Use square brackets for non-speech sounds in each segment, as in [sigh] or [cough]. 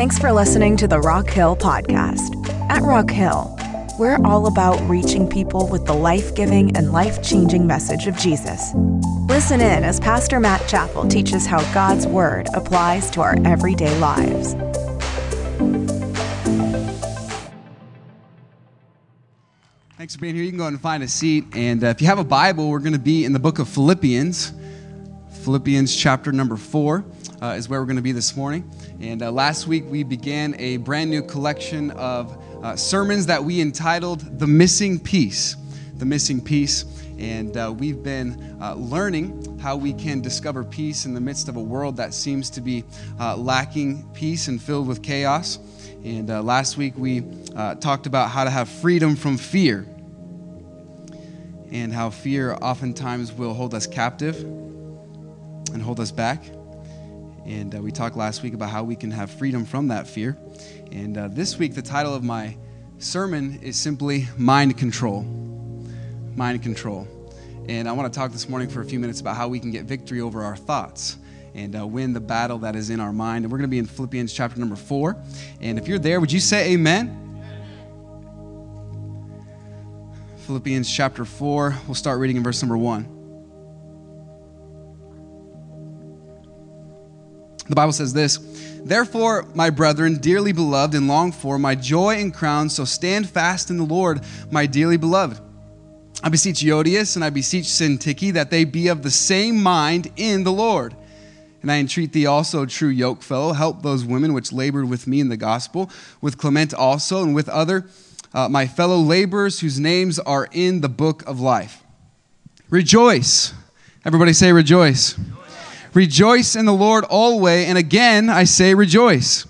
Thanks for listening to the Rock Hill Podcast. At Rock Hill, we're all about reaching people with the life giving and life changing message of Jesus. Listen in as Pastor Matt Chappell teaches how God's Word applies to our everyday lives. Thanks for being here. You can go and find a seat. And uh, if you have a Bible, we're going to be in the book of Philippians. Philippians chapter number four uh, is where we're going to be this morning. And uh, last week we began a brand new collection of uh, sermons that we entitled The Missing Piece. The Missing Piece. And uh, we've been uh, learning how we can discover peace in the midst of a world that seems to be uh, lacking peace and filled with chaos. And last week we talked about how to have freedom from fear and how fear oftentimes will hold us captive and hold us back. And uh, we talked last week about how we can have freedom from that fear. And uh, this week, the title of my sermon is simply Mind Control. Mind Control. And I want to talk this morning for a few minutes about how we can get victory over our thoughts and uh, win the battle that is in our mind. And we're going to be in Philippians chapter number four. And if you're there, would you say amen? Philippians chapter 4. We'll start reading in verse number 1. The Bible says this Therefore, my brethren, dearly beloved and longed for, my joy and crown, so stand fast in the Lord, my dearly beloved. I beseech Euodias and I beseech Syntyche that they be of the same mind in the Lord. And I entreat thee also, true yokefellow, help those women which labored with me in the gospel, with Clement also, and with other uh, my fellow laborers whose names are in the book of life. Rejoice. Everybody say rejoice. Rejoice. In the Lord always, and again I say rejoice.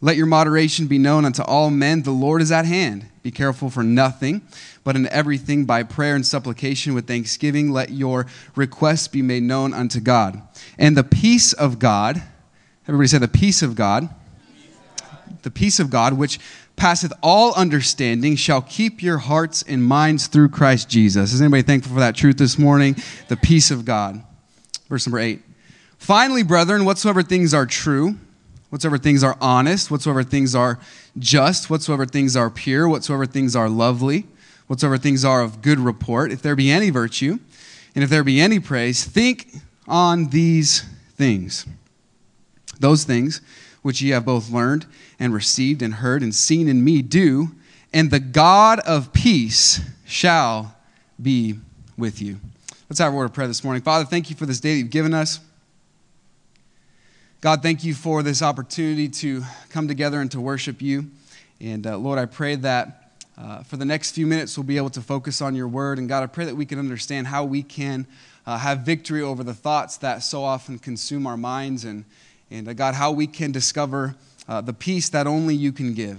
Let your moderation be known unto all men. The Lord is at hand. Be careful for nothing, but in everything by prayer and supplication with thanksgiving, let your requests be made known unto God. And the peace of God, everybody say the peace of God, the peace of God, which passeth all understanding, shall keep your hearts and minds through Christ Jesus. Is anybody thankful for that truth this morning? The peace of God. Verse number eight. Finally, brethren, whatsoever things are true, whatsoever things are honest, whatsoever things are just, whatsoever things are pure, whatsoever things are lovely, whatsoever things are of good report, if there be any virtue, and if there be any praise, think on these things. Those things which ye have both learned and received and heard and seen in me, do, and the God of peace shall be with you. Let's have a word of prayer this morning. Father, thank you for this day that you've given us. God, thank you for this opportunity to come together and to worship you. And uh, Lord, I pray that uh, for the next few minutes we'll be able to focus on your word. And God, I pray that we can understand how we can uh, have victory over the thoughts that so often consume our minds. And, and uh, God, how we can discover uh, the peace that only you can give.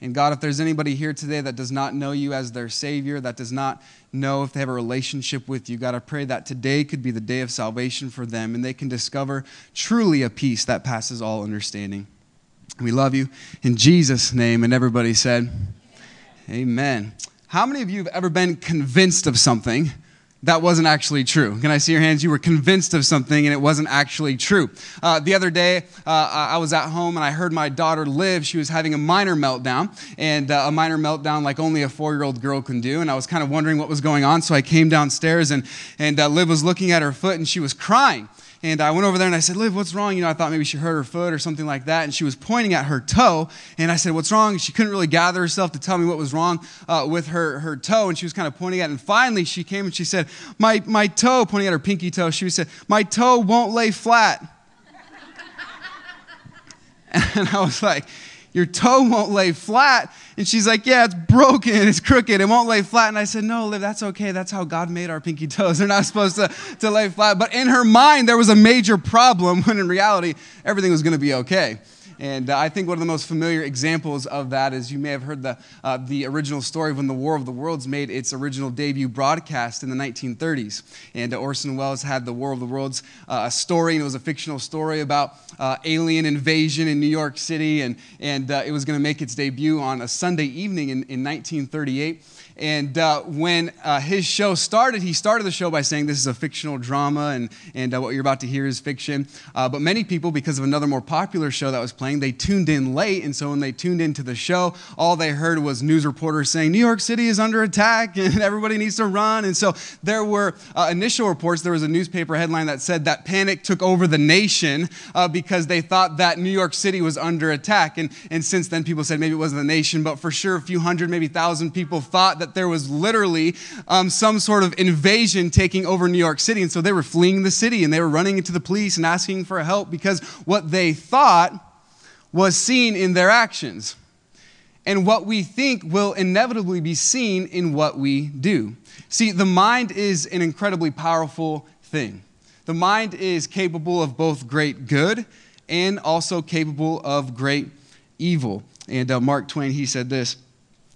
And God, if there's anybody here today that does not know you as their Savior, that does not know if they have a relationship with you, God, I pray that today could be the day of salvation for them and they can discover truly a peace that passes all understanding. We love you in Jesus' name. And everybody said, Amen. How many of you have ever been convinced of something? That wasn't actually true. Can I see your hands? You were convinced of something and it wasn't actually true. Uh, the other day, uh, I was at home and I heard my daughter Liv. She was having a minor meltdown, and uh, a minor meltdown like only a four year old girl can do. And I was kind of wondering what was going on. So I came downstairs and, and uh, Liv was looking at her foot and she was crying. And I went over there and I said, Liv, what's wrong? You know, I thought maybe she hurt her foot or something like that. And she was pointing at her toe. And I said, What's wrong? She couldn't really gather herself to tell me what was wrong uh, with her, her toe. And she was kind of pointing at it. And finally, she came and she said, My, my toe, pointing at her pinky toe, she said, My toe won't lay flat. [laughs] and I was like, your toe won't lay flat. And she's like, Yeah, it's broken, it's crooked, it won't lay flat. And I said, No, Liv, that's okay. That's how God made our pinky toes. [laughs] They're not supposed to, to lay flat. But in her mind, there was a major problem [laughs] when in reality, everything was going to be okay. And uh, I think one of the most familiar examples of that is you may have heard the, uh, the original story when the War of the Worlds made its original debut broadcast in the 1930s. And uh, Orson Welles had the War of the Worlds uh, story, and it was a fictional story about uh, alien invasion in New York City. And, and uh, it was going to make its debut on a Sunday evening in, in 1938. And uh, when uh, his show started, he started the show by saying this is a fictional drama and, and uh, what you're about to hear is fiction. but many people, because of another more popular show that was playing, playing. They tuned in late, and so when they tuned into the show, all they heard was news reporters saying, New York City is under attack [laughs] and everybody needs to run. And so there were uh, initial reports. There was a newspaper headline that said that panic took over the nation uh, because they thought that New York City was under attack. And, and since then, people said maybe it wasn't the nation, but for sure, a few hundred, maybe thousand people thought that there was literally um, some sort of invasion taking over New York City. And so they were fleeing the city and they were running into the police and asking for help because what they thought was seen in their actions. And what we think will inevitably be seen in what we do. See, the mind is an incredibly powerful thing. The mind is capable of both great good and also capable of great evil. And uh, Mark Twain, he said this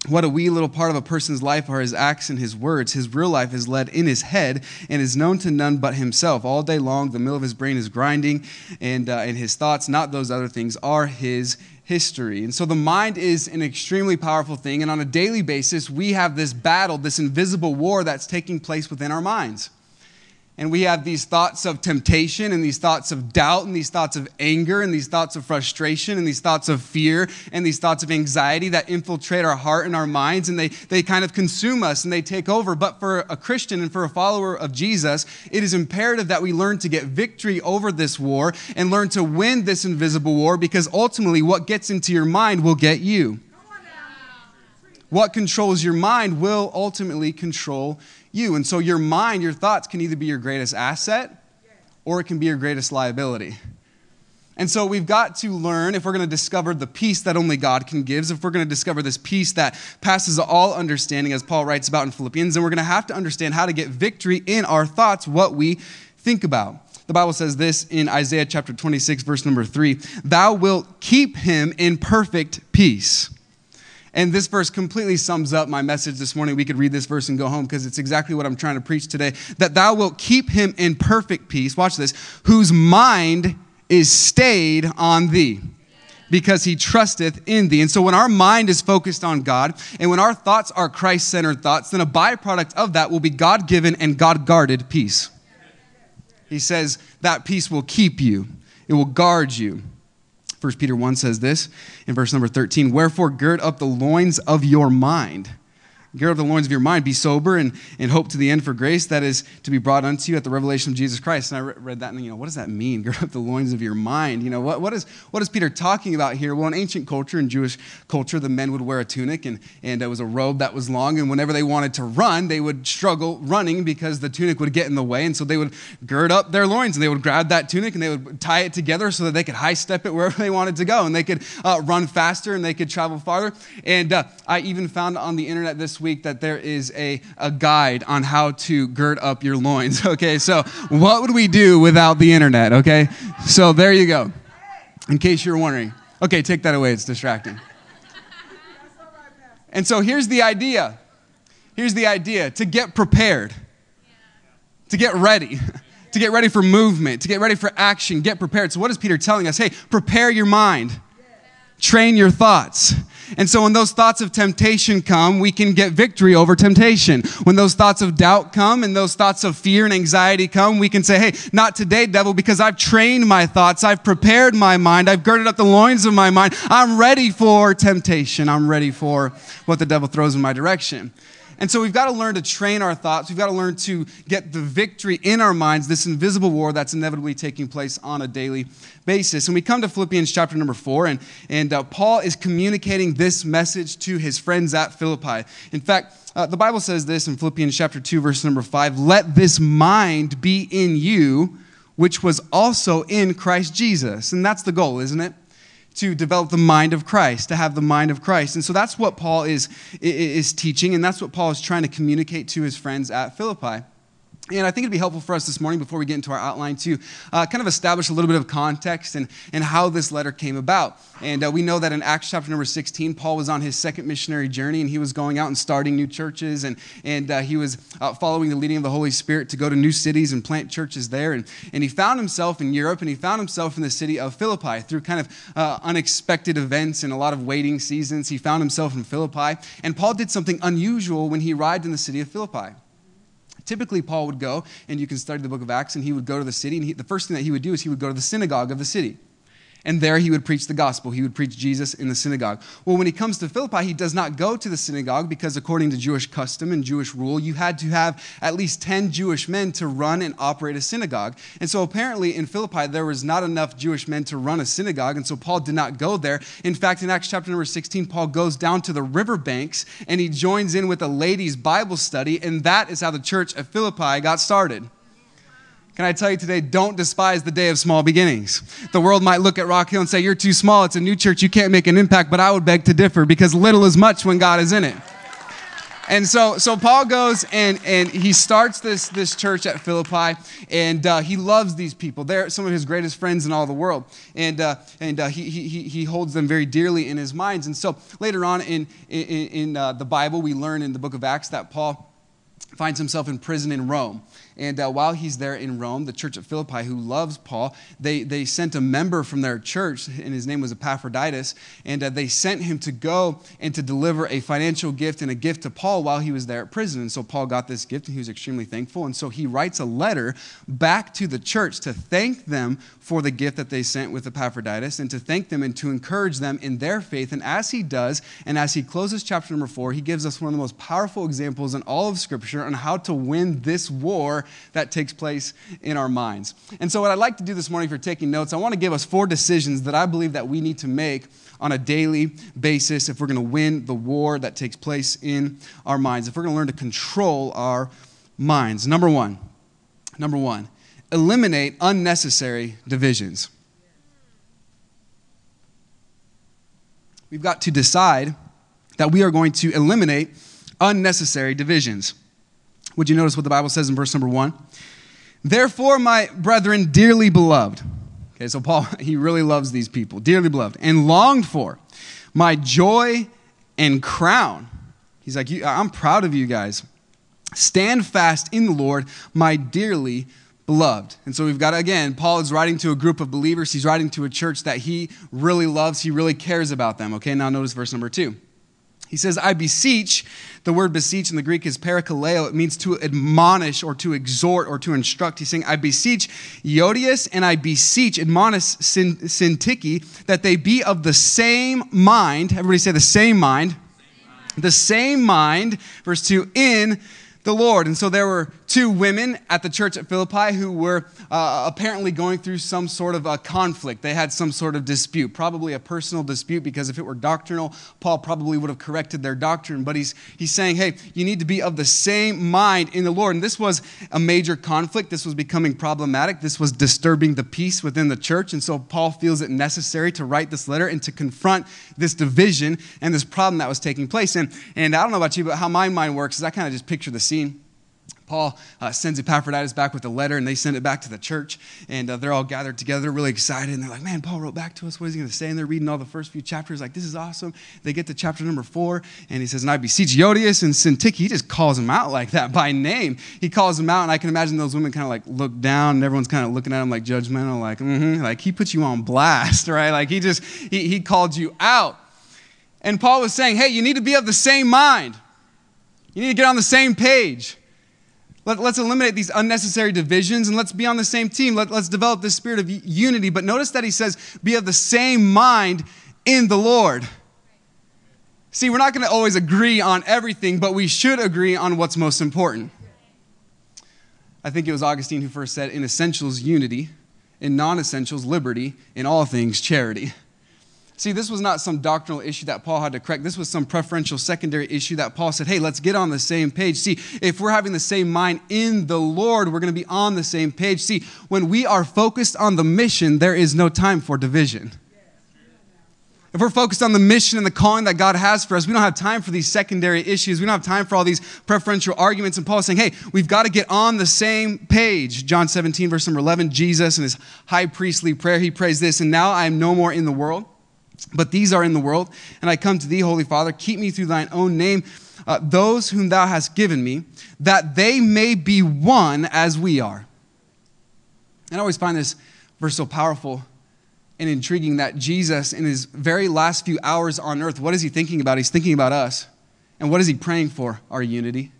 what a wee little part of a person's life are his acts and his words. His real life is led in his head and is known to none but himself. All day long, the mill of his brain is grinding, and, uh, and his thoughts, not those other things, are his history. And so the mind is an extremely powerful thing, and on a daily basis, we have this battle, this invisible war that's taking place within our minds and we have these thoughts of temptation and these thoughts of doubt and these thoughts of anger and these thoughts of frustration and these thoughts of fear and these thoughts of anxiety that infiltrate our heart and our minds and they, they kind of consume us and they take over. But for a Christian and for a follower of Jesus, it is imperative that we learn to get victory over this war and learn to win this invisible war because ultimately what gets into your mind will get you. What controls your mind will ultimately control you. And so your mind, your thoughts can either be your greatest asset or it can be your greatest liability. And so we've got to learn if we're going to discover the peace that only God can give, if we're going to discover this peace that passes all understanding, as Paul writes about in Philippians, then we're going to have to understand how to get victory in our thoughts, what we think about. The Bible says this in Isaiah chapter 26, verse number 3 Thou wilt keep him in perfect peace and this verse completely sums up my message this morning. We could read this verse and go home because it's exactly what I'm trying to preach today. That thou wilt keep him in perfect peace, watch this, whose mind is stayed on thee because he trusteth in thee. And so when our mind is focused on God and when our thoughts are Christ centered thoughts, then a byproduct of that will be God given and God guarded peace. He says that peace will keep you, it will guard you. 1 Peter 1 says this in verse number 13 Wherefore, gird up the loins of your mind Gird up the loins of your mind, be sober, and, and hope to the end for grace that is to be brought unto you at the revelation of Jesus Christ. And I re- read that, and you know, what does that mean? [laughs] Gird up the loins of your mind. You know, what, what, is, what is Peter talking about here? Well, in ancient culture, in Jewish culture, the men would wear a tunic, and, and it was a robe that was long, and whenever they wanted to run, they would struggle running because the tunic would get in the way, and so they would gird up their loins, and they would grab that tunic, and they would tie it together so that they could high step it wherever [laughs] they wanted to go, and they could uh, run faster, and they could travel farther. And uh, I even found on the internet this week that there is a, a guide on how to gird up your loins. [laughs] Okay, so what would we do without the internet? Okay, so there you go. In case you're wondering. Okay, take that away, it's distracting. And so here's the idea. Here's the idea to get prepared, to get ready, [laughs] to get ready for movement, to get ready for action, get prepared. So, what is Peter telling us? Hey, prepare your mind, train your thoughts. And so when those thoughts of temptation come, we can get victory over temptation. When those thoughts of doubt come and those thoughts of fear and anxiety come, we can say, hey, not today, devil, because I've trained my thoughts. I've prepared my mind. I've girded up the loins of my mind. I'm ready for temptation. I'm ready for what the devil throws in my direction. And so we've got to learn to train our thoughts. We've got to learn to get the victory in our minds, this invisible war that's inevitably taking place on a daily basis. And we come to Philippians chapter number four, and, and uh, Paul is communicating this message to his friends at Philippi. In fact, uh, the Bible says this in Philippians chapter 2, verse number 5 Let this mind be in you, which was also in Christ Jesus. And that's the goal, isn't it? To develop the mind of Christ, to have the mind of Christ. And so that's what Paul is, is teaching, and that's what Paul is trying to communicate to his friends at Philippi. And I think it'd be helpful for us this morning, before we get into our outline, to uh, kind of establish a little bit of context and, and how this letter came about. And uh, we know that in Acts chapter number 16, Paul was on his second missionary journey, and he was going out and starting new churches, and, and uh, he was uh, following the leading of the Holy Spirit to go to new cities and plant churches there. And, and he found himself in Europe, and he found himself in the city of Philippi through kind of uh, unexpected events and a lot of waiting seasons. He found himself in Philippi, and Paul did something unusual when he arrived in the city of Philippi. Typically, Paul would go, and you can study the book of Acts, and he would go to the city, and he, the first thing that he would do is he would go to the synagogue of the city. And there he would preach the gospel. He would preach Jesus in the synagogue. Well, when he comes to Philippi, he does not go to the synagogue because, according to Jewish custom and Jewish rule, you had to have at least 10 Jewish men to run and operate a synagogue. And so, apparently, in Philippi, there was not enough Jewish men to run a synagogue. And so, Paul did not go there. In fact, in Acts chapter number 16, Paul goes down to the riverbanks and he joins in with a ladies' Bible study. And that is how the church at Philippi got started. Can I tell you today, don't despise the day of small beginnings. The world might look at Rock Hill and say, You're too small, it's a new church, you can't make an impact, but I would beg to differ because little is much when God is in it. And so, so Paul goes and, and he starts this, this church at Philippi, and uh, he loves these people. They're some of his greatest friends in all the world, and, uh, and uh, he, he, he holds them very dearly in his minds. And so later on in, in, in uh, the Bible, we learn in the book of Acts that Paul finds himself in prison in Rome. And uh, while he's there in Rome, the church at Philippi, who loves Paul, they, they sent a member from their church, and his name was Epaphroditus, and uh, they sent him to go and to deliver a financial gift and a gift to Paul while he was there at prison. And so Paul got this gift, and he was extremely thankful. And so he writes a letter back to the church to thank them for the gift that they sent with Epaphroditus and to thank them and to encourage them in their faith. And as he does, and as he closes chapter number four, he gives us one of the most powerful examples in all of Scripture on how to win this war that takes place in our minds. And so, what I'd like to do this morning, if you're taking notes, I want to give us four decisions that I believe that we need to make on a daily basis if we're going to win the war that takes place in our minds, if we're going to learn to control our minds. Number one, number one, eliminate unnecessary divisions. We've got to decide that we are going to eliminate unnecessary divisions. Would you notice what the Bible says in verse number one? Therefore, my brethren, dearly beloved. Okay, so Paul, [laughs] he really loves these people, dearly beloved, and longed for my joy and crown. He's like, I'm proud of you guys. Stand fast in the Lord, my dearly beloved. And so we've got, again, Paul is writing to a group of believers. He's writing to a church that he really loves, he really cares about them. Okay, now notice verse number two. He says, I beseech. The word beseech in the Greek is parakaleo. It means to admonish or to exhort or to instruct. He's saying, I beseech Euodias and I beseech, admonish Syntyche, that they be of the same mind. Everybody say the same mind. The same mind, verse 2, in the Lord. And so there were two women at the church at Philippi who were uh, apparently going through some sort of a conflict. They had some sort of dispute, probably a personal dispute, because if it were doctrinal, Paul probably would have corrected their doctrine. But he's, he's saying, hey, you need to be of the same mind in the Lord. And this was a major conflict. This was becoming problematic. This was disturbing the peace within the church. And so Paul feels it necessary to write this letter and to confront this division and this problem that was taking place. And, and I don't know about you, but how my mind works is I kind of just picture the scene. Paul uh, sends Epaphroditus back with a letter, and they send it back to the church, and uh, they're all gathered together, really excited, and they're like, "Man, Paul wrote back to us. What is he going to say?" And they're reading all the first few chapters, like, "This is awesome." They get to chapter number four, and he says, "And I beseech Euodias and Syntyche." He just calls them out like that [laughs] by name. He calls them out, and I can imagine those women kind of like look down, and everyone's kind of looking at him like judgmental, like, "Mm-hmm," like he put you on blast, [laughs] right? Like he just he, he called you out. And Paul was saying, "Hey, you need to be of the same mind. You need to get on the same page." Let, us eliminate these unnecessary divisions and let's be on the same team. Let, let's develop this spirit of unity. But notice that he says, be of the same mind in the Lord. See, we're not going to always agree on everything, but we should agree on what's most important. I think it was Augustine who first said, in essentials, unity, in non essentials, liberty, in all things, charity. See, this was not some doctrinal issue that Paul had to correct. This was some preferential secondary issue that Paul said, hey, let's get on the same page. See, if we're having the same mind in the Lord, we're going to be on the same page. See, when we are focused on the mission, there is no time for division. If we're focused on the mission and the calling that God has for us, we don't have time for these secondary issues. We don't have time for all these preferential arguments. And Paul's saying, hey, we've got to get on the same page. John 17, verse number 11, Jesus in his high priestly prayer, he prays this, and now I am no more in the world but these are in the world, and I come to thee, Holy Father. Keep me through thine own name, uh, those whom thou hast given me, that they may be one as we are. And I always find this verse so powerful and intriguing that Jesus, in his very last few hours on earth, what is he thinking about? He's thinking about us. And what is he praying for? Our unity.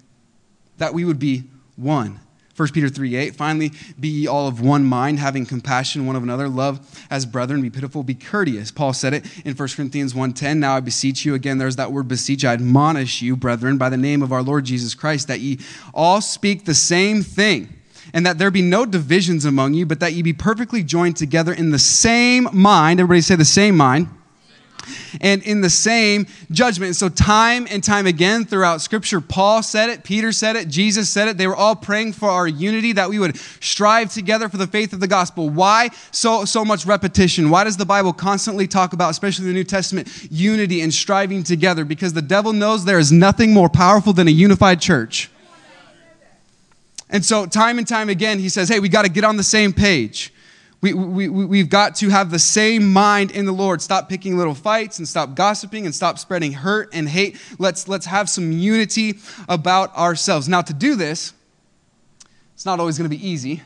That we would be one. 1 1 Peter 3 8, finally, be ye all of one mind, having compassion one of another, love as brethren, be pitiful, be courteous. Paul said it in 1 Corinthians 1.10, now I beseech you, again, there's that word beseech, I admonish you, brethren, by the name of our Lord Jesus Christ, that ye all speak the same thing and that there be no divisions among you, but that ye be perfectly joined together in the same mind. Everybody say the same mind and in the same judgment. So, time and time again throughout Scripture, Paul said it, Peter said it, Jesus said it. They were all praying for our unity, that we would strive together for the faith of the gospel. Why so, so much repetition? Why does the Bible constantly talk about, especially the New Testament, unity and striving together? Because the devil knows there is nothing more powerful than a unified church. And so, time and time again, he says, hey, we got to get on the same page. We, we, we've got to have the same mind in the Lord. Stop picking little fights and stop gossiping and stop spreading hurt and hate. Let's, let's have some unity about ourselves. Now, to do this, it's not always going to be easy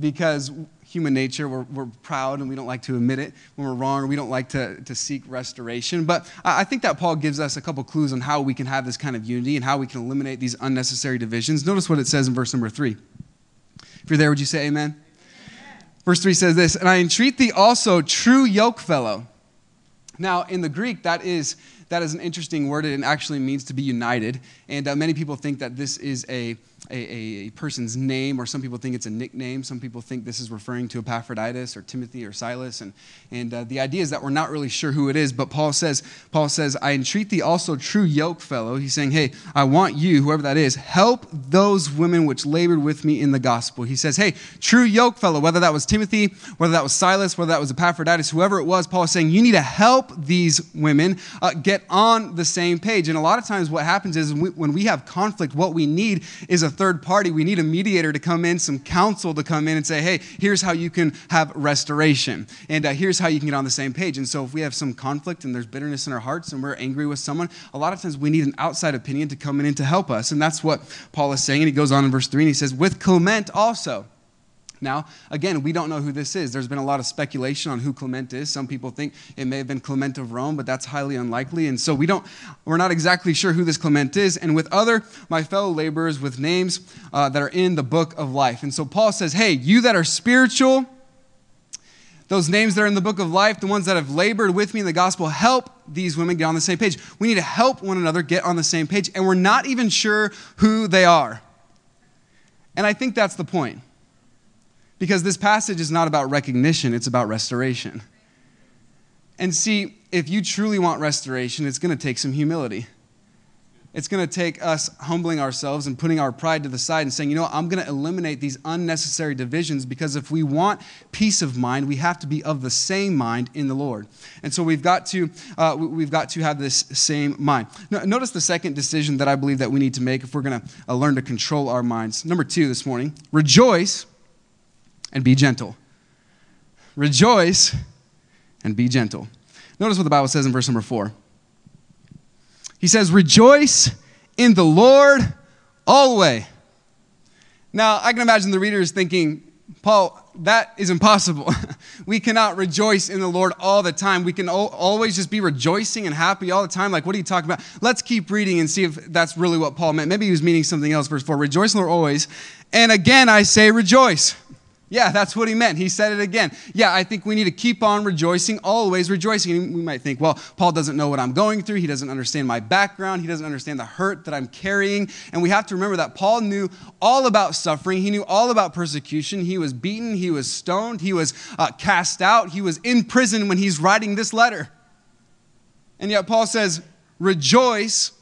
because human nature, we're, we're proud and we don't like to admit it when we're wrong or we don't like to, to seek restoration. But I think that Paul gives us a couple clues on how we can have this kind of unity and how we can eliminate these unnecessary divisions. Notice what it says in verse number three. If you're there, would you say amen? Verse 3 says this, and I entreat thee also, true yoke fellow. Now, in the Greek, that is, that is an interesting word. It actually means to be united. And uh, many people think that this is a a, a, person's name, or some people think it's a nickname. Some people think this is referring to Epaphroditus or Timothy or Silas. And, and uh, the idea is that we're not really sure who it is, but Paul says, Paul says, I entreat thee also, true yoke fellow. He's saying, hey, I want you, whoever that is, help those women which labored with me in the gospel. He says, hey, true yoke fellow, whether that was Timothy, whether that was Silas, whether that was Epaphroditus, whoever it was, Paul is saying, you need to help these women uh, get on the same page. And a lot of times what happens is when we have conflict, what we need is a third party. We need a mediator to come in, some counsel to come in and say, hey, here's how you can have restoration. And uh, here's how you can get on the same page. And so if we have some conflict and there's bitterness in our hearts and we're angry with someone, a lot of times we need an outside opinion to come in and to help us. And that's what Paul is saying. And he goes on in verse 3 and he says, with Clement also. Now, again, we don't know who this is. There's been a lot of speculation on who Clement is. Some people think it may have been Clement of Rome, but that's highly unlikely. And so we don't, we're not exactly sure who this Clement is. And with other, my fellow laborers with names uh, that are in the book of life. And so Paul says, hey, you that are spiritual, those names that are in the book of life, the ones that have labored with me in the gospel, help these women get on the same page. We need to help one another get on the same page, and we're not even sure who they are. And I think that's the point. Because this passage is not about recognition, it's about restoration. And see, if you truly want restoration, it's going to take some humility. It's going to take us humbling ourselves and putting our pride to the side and saying, you know I'm going to eliminate these unnecessary divisions because if we want peace of mind, we have to be of the same mind in the Lord. And so we've got to, uh, we've got to have this same mind. Now, notice the second decision that I believe that we need to make if we're going to uh, learn to control our minds. Number two this morning rejoice and be gentle. Rejoice and be gentle. Notice what the Bible says in verse number four. He says, Rejoice in the Lord always. Now, I can imagine the reader is thinking, Paul, that is impossible. [laughs] we cannot rejoice in the Lord all the time. We can always just be rejoicing and happy all the time. Like, what are you talking about? Let's keep reading and see if that's really what Paul meant. Maybe he was meaning something else. Verse 4 Rejoice in the Lord always. And again, I say rejoice. Yeah, that's what he meant. He said it again. Yeah, I think we need to keep on rejoicing, always rejoicing. And we might think, well, Paul doesn't know what I'm going through. He doesn't understand my background. He doesn't understand the hurt that I'm carrying. And we have to remember that Paul knew all about suffering. He knew all about persecution. He was beaten. He was stoned. He was uh, cast out. He was in prison when he's writing this letter. And yet, Paul says, rejoice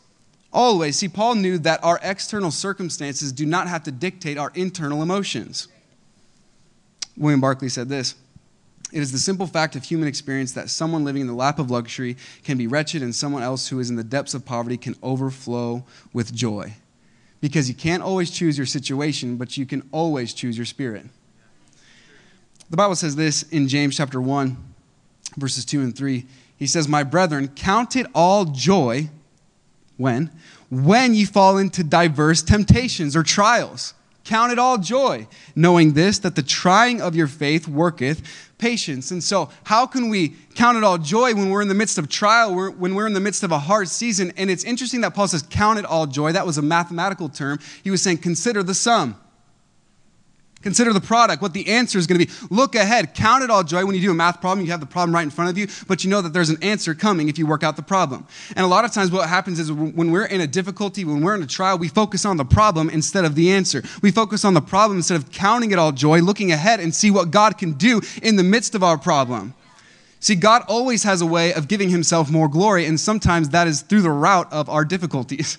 always. See, Paul knew that our external circumstances do not have to dictate our internal emotions. William Barclay said this It is the simple fact of human experience that someone living in the lap of luxury can be wretched and someone else who is in the depths of poverty can overflow with joy. Because you can't always choose your situation, but you can always choose your spirit. The Bible says this in James chapter 1, verses 2 and 3. He says, My brethren, count it all joy when? When you fall into diverse temptations or trials Count it all joy, knowing this, that the trying of your faith worketh patience. And so, how can we count it all joy when we're in the midst of trial, when we're in the midst of a hard season? And it's interesting that Paul says, count it all joy. That was a mathematical term. He was saying, consider the sum. Consider the product, what the answer is going to be. Look ahead. Count it all joy when you do a math problem. You have the problem right in front of you, but you know that there's an answer coming if you work out the problem. And a lot of times, what happens is when we're in a difficulty, when we're in a trial, we focus on the problem instead of the answer. We focus on the problem instead of counting it all joy, looking ahead and see what God can do in the midst of our problem. See, God always has a way of giving himself more glory, and sometimes that is through the route of our difficulties.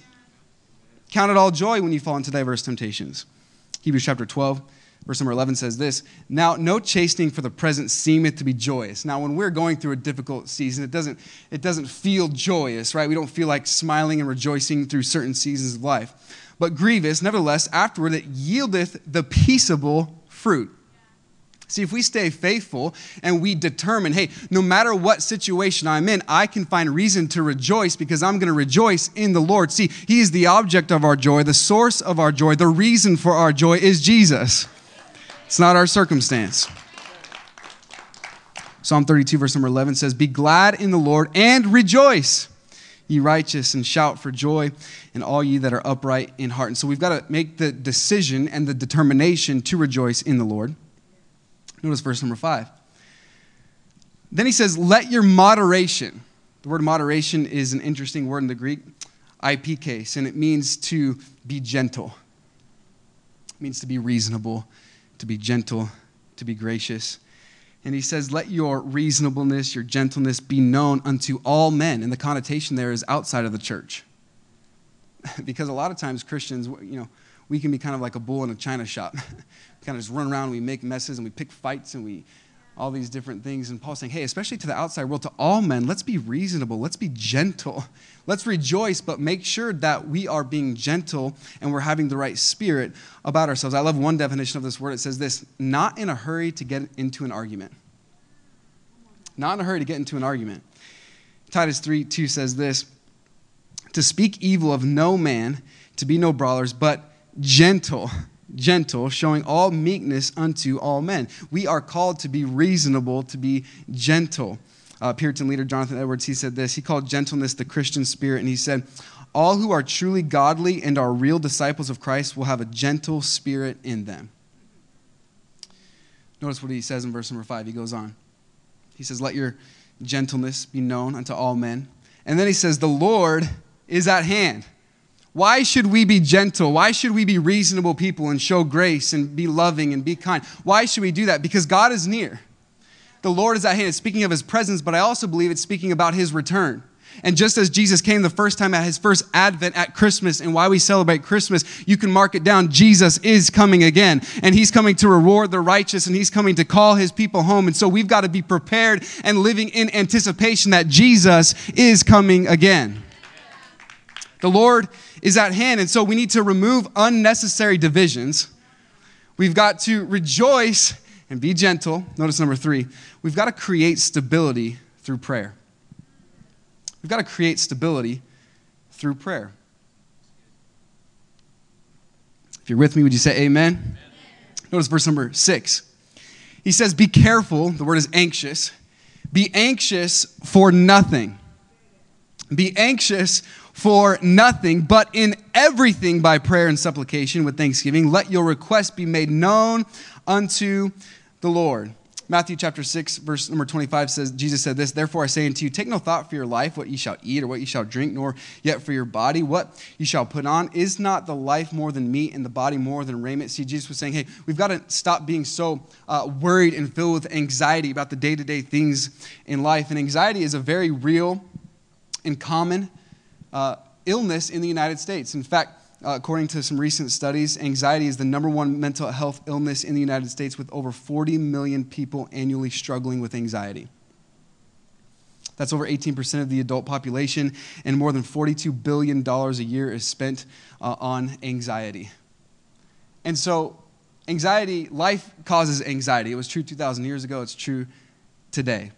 [laughs] Count it all joy when you fall into diverse temptations. Hebrews chapter 12 Verse number 11 says this Now, no chastening for the present seemeth to be joyous. Now, when we're going through a difficult season, it doesn't, it doesn't feel joyous, right? We don't feel like smiling and rejoicing through certain seasons of life. But grievous, nevertheless, afterward it yieldeth the peaceable fruit. See, if we stay faithful and we determine, hey, no matter what situation I'm in, I can find reason to rejoice because I'm going to rejoice in the Lord. See, He is the object of our joy, the source of our joy, the reason for our joy is Jesus. It's not our circumstance. Psalm 32, verse number 11 says, Be glad in the Lord and rejoice, ye righteous, and shout for joy, and all ye that are upright in heart. And so we've got to make the decision and the determination to rejoice in the Lord. Notice verse number 5. Then he says, Let your moderation, the word moderation is an interesting word in the Greek, epieikes, and it means to be gentle. It means to be reasonable to be gentle, to be gracious. And he says, Let your reasonableness, your gentleness be known unto all men. And the connotation there is outside of the church. [laughs] because a lot of times Christians, you know, we can be kind of like a bull in a china shop. [laughs] kind of just run around and we make messes and we pick fights and we all these different things. And Paul's saying, hey, especially to the outside world, to all men, let's be reasonable, let's be gentle, [laughs] let's rejoice, but make sure that we are being gentle and we're having the right spirit about ourselves. I love one definition of this word. It says this not in a hurry to get into an argument. Not in a hurry to get into an argument. Titus 3 2 says this to speak evil of no man, to be no brawlers, but gentle [laughs] gentle, showing all meekness unto all men. We are called to be reasonable, to be gentle. Uh, Puritan leader Jonathan Edwards, he said this. He called gentleness the Christian spirit, and he said, All who are truly godly and are real disciples of Christ will have a gentle spirit in them. Notice what he says in verse number five. He goes on. He says, Let your gentleness be known unto all men. And then he says, The Lord is at hand. Why should we be gentle? Why should we be reasonable people and show grace and be loving and be kind? Why should we do that? Because God is near. The Lord is at hand. It's speaking of his presence, but I also believe it's speaking about his return. And just as Jesus came the first time at his first advent at Christmas and why we celebrate Christmas, you can mark it down. Jesus is coming again. And he's coming to reward the righteous and he's coming to call his people home. And so we've got to be prepared and living in anticipation that Jesus is coming again. The Lord is at hand. And so we need to remove unnecessary divisions. We've got to rejoice and be gentle. Notice number three, we've got to create stability through prayer. We've got to create stability through prayer. If you're with me, would you say amen? amen? Notice verse number six. He says, Be careful, the word is anxious. Be anxious for nothing. Be anxious for nothing, but in everything by prayer and supplication with thanksgiving, let your request be made known unto the Lord. Matthew chapter 6, verse number 25 says, Jesus said this, Therefore I say unto you, take no thought for your life, what ye shall eat or what ye shall drink, nor yet for your body, what ye shall put on. Is not the life more than meat and the body more than raiment? See, Jesus was saying, hey, we've got to stop being so uh, worried and filled with anxiety about the day to day things in life. And anxiety is a very real and common uh, illness in the United States. In fact, uh, according to some recent studies, anxiety is the number one mental health illness in the United States, with over 40 million people annually struggling with anxiety. That's over 18% of the adult population, and more than $42 billion a year is spent uh, on anxiety. And so, anxiety, life causes anxiety. It was true 2,000 years ago, it's true today.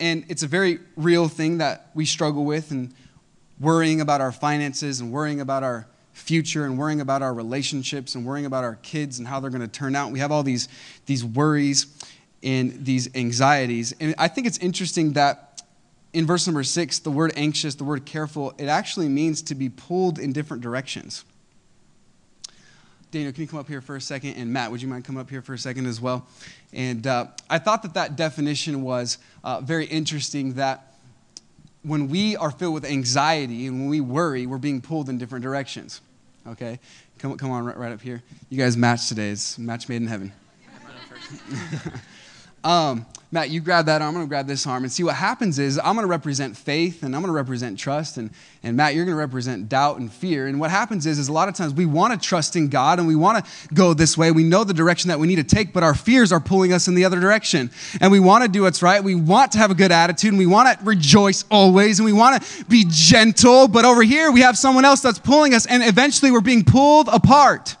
And it's a very real thing that we struggle with, and worrying about our finances and worrying about our future and worrying about our relationships and worrying about our kids and how they're going to turn out. We have all these, these worries and these anxieties. And I think it's interesting that in verse number six, the word anxious, the word careful, it actually means to be pulled in different directions. Daniel, can you come up here for a second? And Matt, would you mind coming up here for a second as well? And uh, I thought that that definition was uh, very interesting that when we are filled with anxiety and when we worry, we're being pulled in different directions. Okay? Come, come on, right, right up here. You guys match today's match made in heaven. [laughs] um, Matt, you grab that arm, I'm going to grab this arm. And see what happens is I'm going to represent faith and I'm going to represent trust. And, and Matt, you're going to represent doubt and fear. And what happens is, is a lot of times we want to trust in God and we want to go this way. We know the direction that we need to take, but our fears are pulling us in the other direction. And we want to do what's right. We want to have a good attitude and we want to rejoice always and we want to be gentle. But over here, we have someone else that's pulling us and eventually we're being pulled apart.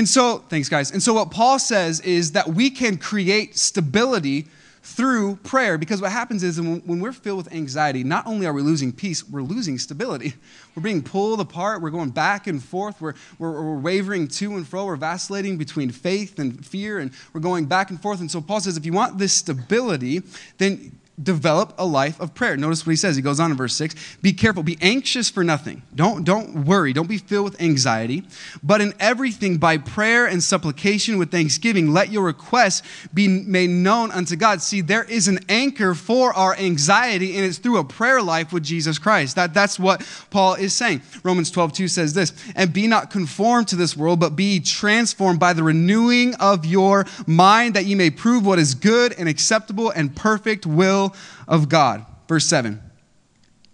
And so, thanks, guys. And so, what Paul says is that we can create stability through prayer because what happens is when we're filled with anxiety, not only are we losing peace, we're losing stability. [laughs] We're being pulled apart, we're going back and forth, we're, we're, we're wavering to and fro, we're vacillating between faith and fear, and we're going back and forth. And so, Paul says if you want this stability, then develop a life of prayer. Notice what he says. He goes on in verse 6. Be careful, be anxious for nothing. Don't, don't worry, don't be filled with anxiety, but in everything by prayer and supplication with thanksgiving, let your requests be made known unto God. See, there is an anchor for our anxiety, and it's through a prayer life with Jesus Christ. That, that's what Paul is saying. Romans 12, 2 says this, and be not conformed to this world, but be transformed by the renewing of your mind, that ye may prove what is good and acceptable and perfect will of God. Verse 7.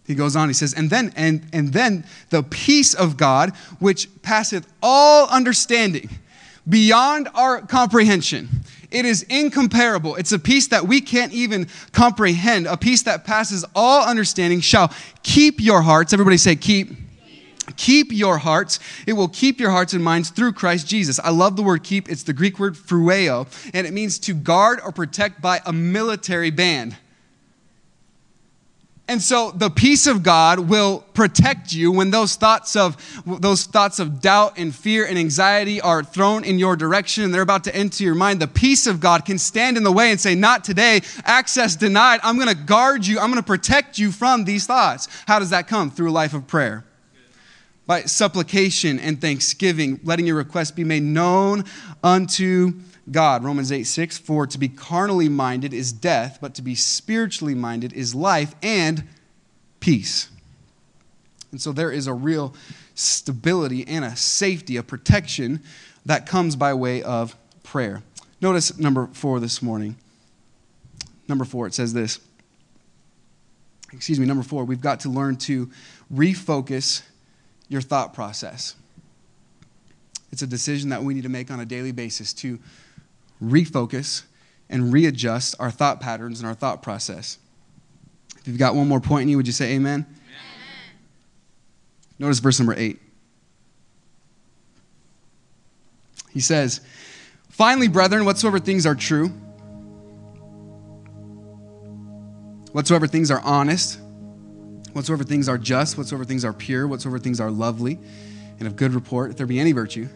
He goes on, he says, and then and and then the peace of God, which passeth all understanding, beyond our comprehension. It is incomparable. It's a peace that we can't even comprehend, a peace that passes all understanding, shall keep your hearts. Everybody say, keep. Keep your hearts. It will keep your hearts and minds through Christ Jesus. I love the word keep. It's the Greek word phroureo, and it means to guard or protect by a military band. And so the peace of God will protect you when those thoughts of those thoughts of doubt and fear and anxiety are thrown in your direction and they're about to enter your mind. The peace of God can stand in the way and say, "Not today. Access denied. I'm going to guard you. I'm going to protect you from these thoughts." How does that come? Through a life of prayer. By supplication and thanksgiving, letting your requests be made known unto God. Romans 8 6, for to be carnally minded is death, but to be spiritually minded is life and peace. And so there is a real stability and a safety, a protection that comes by way of prayer. Notice number four this morning. Number four, it says this. Excuse me, number four, we've got to learn to refocus your thought process. It's a decision that we need to make on a daily basis to refocus, and readjust our thought patterns and our thought process. If you've got one more point in you, would you say amen? amen? Notice verse number eight. He says, Finally, brethren, whatsoever things are true, whatsoever things are honest, whatsoever things are just, whatsoever things are pure, whatsoever things are lovely, and of good report, if there be any virtue,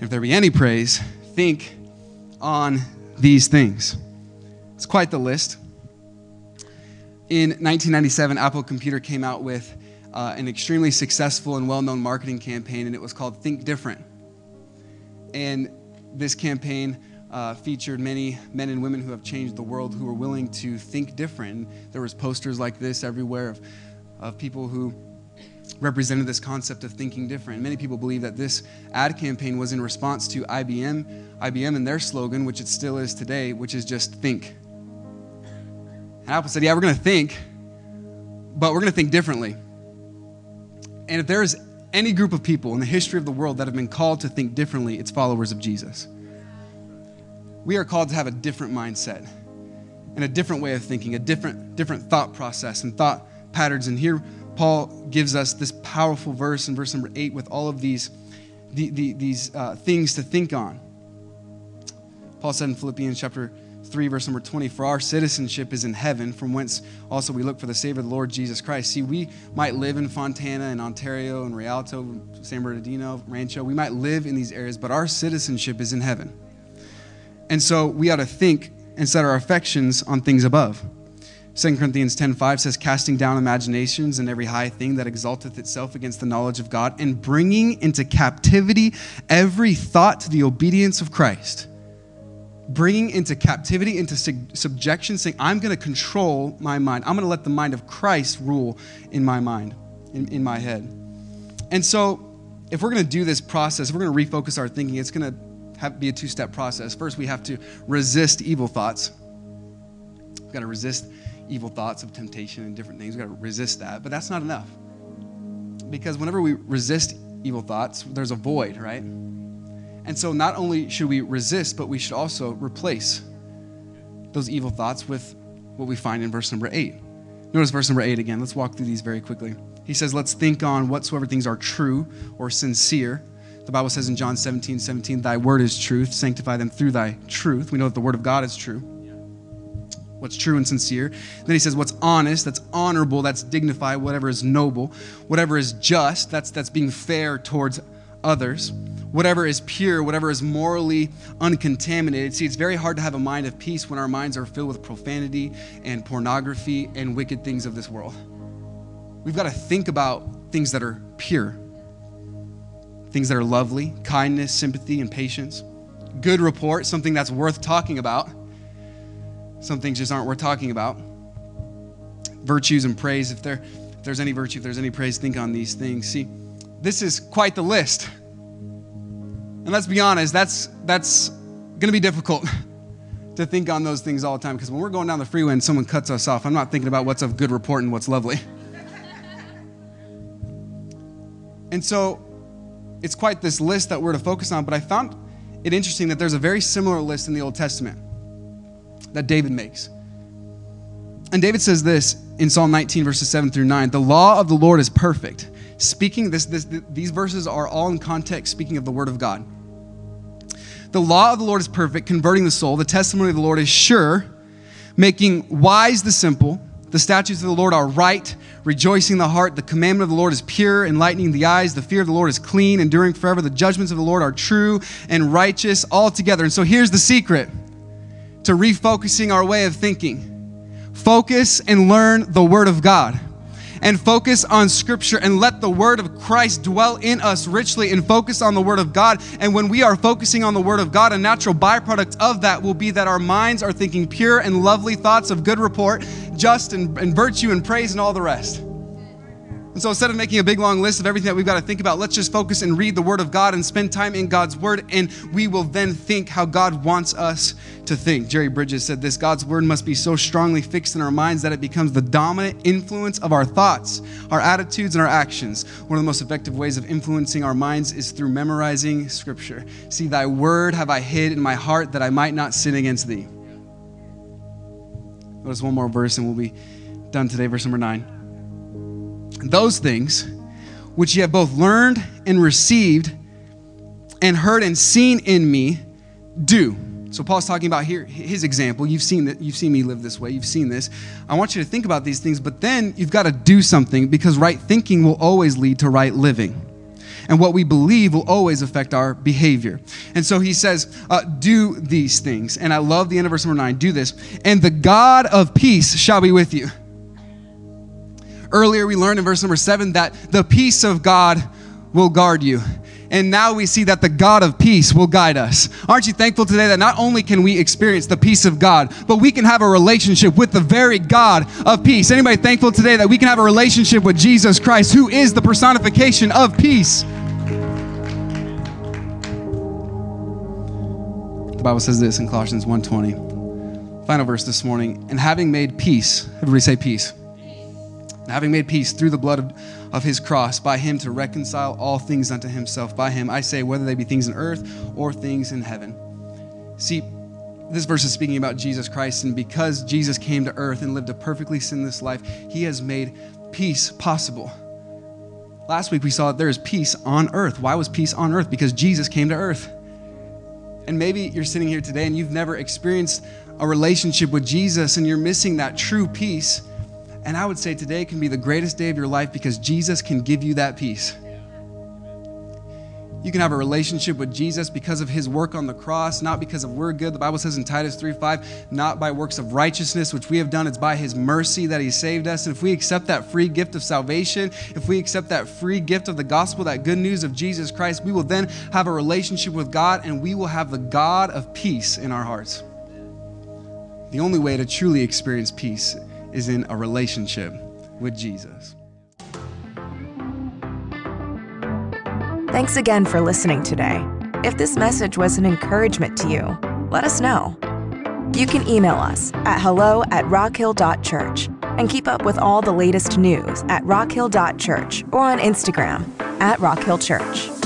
if there be any praise, think on these things. It's quite the list. In 1997, Apple Computer came out with uh, an extremely successful and well known marketing campaign, and it was called Think Different. And this campaign uh, featured many men and women who have changed the world who were willing to think different. There was posters like this everywhere of, of people who represented this concept of thinking different. Many people believe that this ad campaign was in response to IBM, IBM and their slogan, which it still is today, which is just think. And Apple said, Yeah, we're going to think, but we're going to think differently. And if there is any group of people in the history of the world that have been called to think differently, it's followers of Jesus. We are called to have a different mindset and a different way of thinking, a different, different thought process and thought patterns. And here, Paul gives us this powerful verse in verse number eight with all of these, the, the, these uh, things to think on. Paul said in Philippians chapter 3, verse number 20, For our citizenship is in heaven, from whence also we look for the Savior, the Lord Jesus Christ. See, we might live in Fontana and Ontario and Rialto, San Bernardino, Rancho. We might live in these areas, but our citizenship is in heaven. And so we ought to think and set our affections on things above. 2 Corinthians 10:5 says casting down imaginations and every high thing that exalteth itself against the knowledge of God and bringing into captivity every thought to the obedience of Christ. Bringing into captivity into subjection saying I'm going to control my mind. I'm going to let the mind of Christ rule in my mind, in, in my head. And so if we're going to do this process, we're going to refocus our thinking, it's going to have, be a two-step process. First, we have to resist evil thoughts. We've got to resist evil thoughts of temptation and different things. We've got to resist that. But that's not enough. Because whenever we resist evil thoughts, there's a void, right? And so not only should we resist, but we should also replace those evil thoughts with what we find in verse number eight. Notice verse number eight again. Let's walk through these very quickly. He says, Let's think on whatsoever things are true or sincere. The Bible says in John 17, 17, Thy word is truth. Sanctify them through thy truth. We know that the word of God is true what's true and sincere. Then he says what's honest, that's honorable, that's dignified, whatever is noble, whatever is just, that's that's being fair towards others. Whatever is pure, whatever is morally uncontaminated. See, it's very hard to have a mind of peace when our minds are filled with profanity and pornography and wicked things of this world. We've got to think about things that are pure, things that are lovely, kindness, sympathy, and patience. Good report, something that's worth talking about some things just aren't worth talking about. Virtues and praise, if, there, if there's any virtue, if there's any praise, think on these things. See, this is quite the list. And let's be honest, that's, that's going to be difficult [laughs] to think on those things all the time because when we're going down the freeway and someone cuts us off, I'm not thinking about what's of good report and what's lovely. [laughs] and so it's quite this list that we're to focus on, but I found it interesting that there's a very similar list in the Old Testament that David makes. And David says this in Psalm 19, verses 7 through 9 The law of the Lord is perfect. Speaking, this, this, these verses are all in context, speaking of the word of God. The law of the Lord is perfect, converting the soul. The testimony of the Lord is sure, making wise the simple. The statutes of the Lord are right, rejoicing the heart. The commandment of the Lord is pure, enlightening the eyes. The fear of the Lord is clean, enduring forever. The judgments of the Lord are true and righteous altogether. And so here's the secret to refocusing our way of thinking. Focus and learn the Word of God. And focus on Scripture and let the Word of Christ dwell in us richly and focus on the Word of God. And when we are focusing on the Word of God, a natural byproduct of that will be that our minds are thinking pure and lovely thoughts of good report, just and, and virtue and praise and all the rest. And so instead of making a big long list of everything that we've got to think about, let's just focus and read the Word of God and spend time in God's Word, and we will then think how God wants us to think. Jerry Bridges said this God's Word must be so strongly fixed in our minds that it becomes the dominant influence of our thoughts, our attitudes, and our actions. One of the most effective ways of influencing our minds is through memorizing Scripture. See, thy Word have I hid in my heart that I might not sin against thee. Notice one more verse, and we'll be done today, verse number nine those things which you have both learned and received and heard and seen in me, do. So Paul's talking about here his example. You've seen that you've seen me live this way. You've seen this. I want you to think about these things, but then you've got to do something because right thinking will always lead to right living. And what we believe will always affect our behavior. And so he says, uh, Do these things. And I love the end of verse number nine do this. And the God of peace shall be with you. Earlier, we learned in verse number seven that the peace of God will guard you. And now we see that the God of peace will guide us. Aren't you thankful today that not only can we experience the peace of God, but we can have a relationship with the very God of peace? Anybody thankful today that we can have a relationship with Jesus Christ, who is the personification of peace? The Bible says this in Colossians 1:20. Final verse this morning. And having made peace, everybody say peace having made peace through the blood of, of his cross, by him to reconcile all things unto himself. By him, I say, whether they be things in earth or things in heaven. See, this verse is speaking about Jesus Christ, and because Jesus came to earth and lived a perfectly sinless life, he has made peace possible. Last week we saw that there is peace on earth. Why was peace on earth? Because Jesus came to earth. And maybe you're sitting here today and you've never experienced a relationship with Jesus and you're missing that true peace. And I would say today can be the greatest day of your life because Jesus can give you that peace. You can have a relationship with Jesus because of his work on the cross, not because of we're good. The Bible says in Titus 3 5, not by works of righteousness, which we have done, it's by his mercy that he saved us. And if we accept that free gift of salvation, if we accept that free gift of the gospel, that good news of Jesus Christ, we will then have a relationship with God and we will have the God of peace in our hearts. The only way to truly experience peace is in a relationship with Jesus. Thanks again for listening today. If this message was an encouragement to you, let us know. You can email us at hello at rockhill.church and keep up with all the latest news at rockhill.church or on Instagram at rockhillchurch.